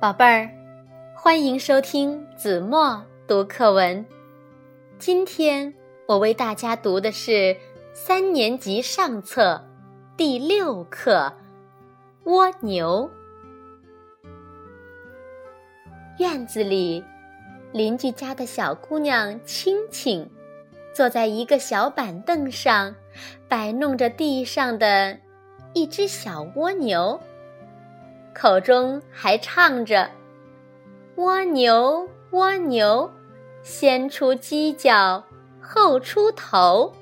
宝贝儿，欢迎收听子墨读课文。今天我为大家读的是三年级上册第六课《蜗牛》。院子里，邻居家的小姑娘青青坐在一个小板凳上，摆弄着地上的一只小蜗牛。口中还唱着：“蜗牛，蜗牛，先出犄角，后出头。”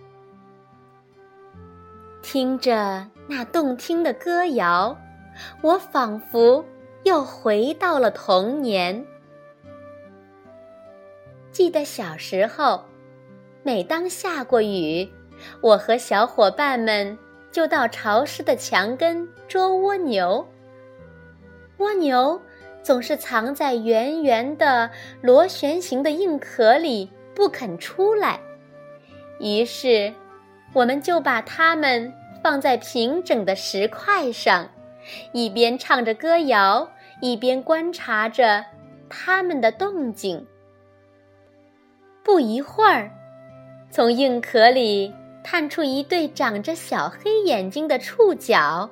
听着那动听的歌谣，我仿佛又回到了童年。记得小时候，每当下过雨，我和小伙伴们就到潮湿的墙根捉蜗牛。蜗牛总是藏在圆圆的螺旋形的硬壳里不肯出来，于是我们就把它们放在平整的石块上，一边唱着歌谣，一边观察着它们的动静。不一会儿，从硬壳里探出一对长着小黑眼睛的触角，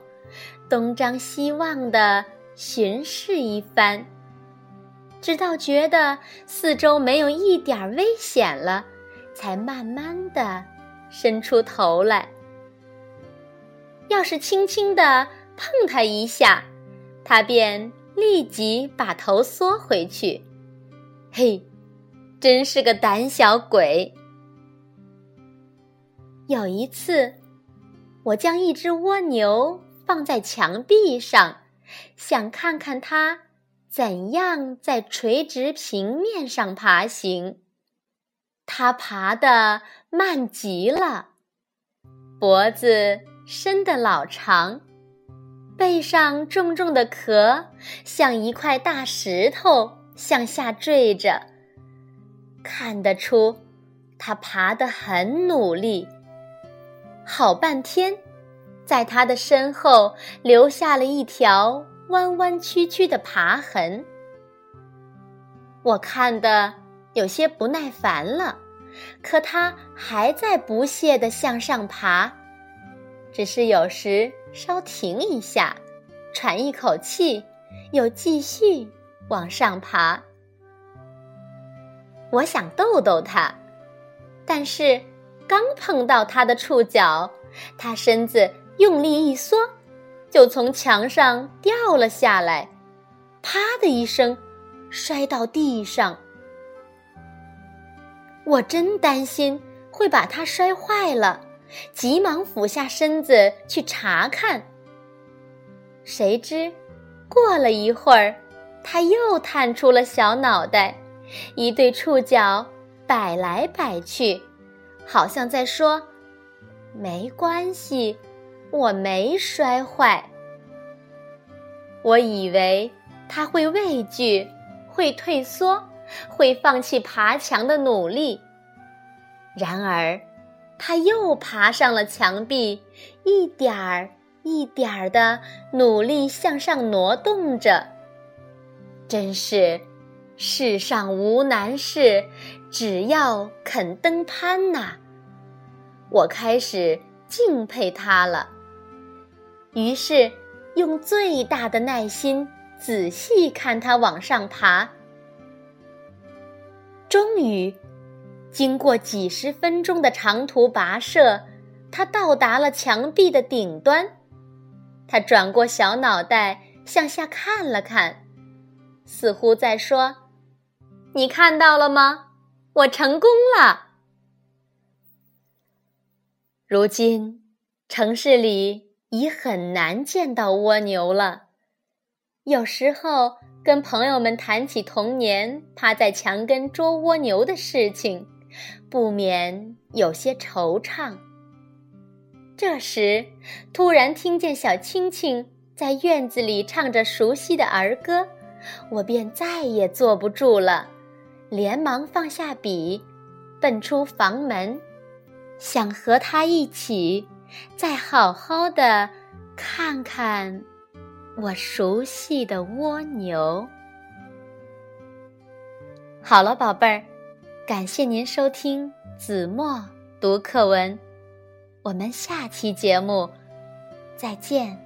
东张西望的。巡视一番，直到觉得四周没有一点危险了，才慢慢的伸出头来。要是轻轻的碰它一下，它便立即把头缩回去。嘿，真是个胆小鬼！有一次，我将一只蜗牛放在墙壁上。想看看它怎样在垂直平面上爬行。它爬得慢极了，脖子伸得老长，背上重重的壳像一块大石头向下坠着。看得出，它爬得很努力。好半天。在他的身后留下了一条弯弯曲曲的爬痕。我看的有些不耐烦了，可他还在不懈地向上爬，只是有时稍停一下，喘一口气，又继续往上爬。我想逗逗它，但是刚碰到它的触角，它身子。用力一缩，就从墙上掉了下来，啪的一声，摔到地上。我真担心会把它摔坏了，急忙俯下身子去查看。谁知，过了一会儿，它又探出了小脑袋，一对触角摆来摆去，好像在说：“没关系。”我没摔坏。我以为他会畏惧，会退缩，会放弃爬墙的努力。然而，他又爬上了墙壁，一点儿一点儿的努力向上挪动着。真是世上无难事，只要肯登攀呐！我开始敬佩他了。于是，用最大的耐心仔细看它往上爬。终于，经过几十分钟的长途跋涉，它到达了墙壁的顶端。它转过小脑袋，向下看了看，似乎在说：“你看到了吗？我成功了。”如今，城市里。已很难见到蜗牛了。有时候跟朋友们谈起童年趴在墙根捉蜗牛的事情，不免有些惆怅。这时，突然听见小青青在院子里唱着熟悉的儿歌，我便再也坐不住了，连忙放下笔，奔出房门，想和他一起。再好好的看看我熟悉的蜗牛。好了宝贝儿感谢您收听子墨读课文我们下期节目再见。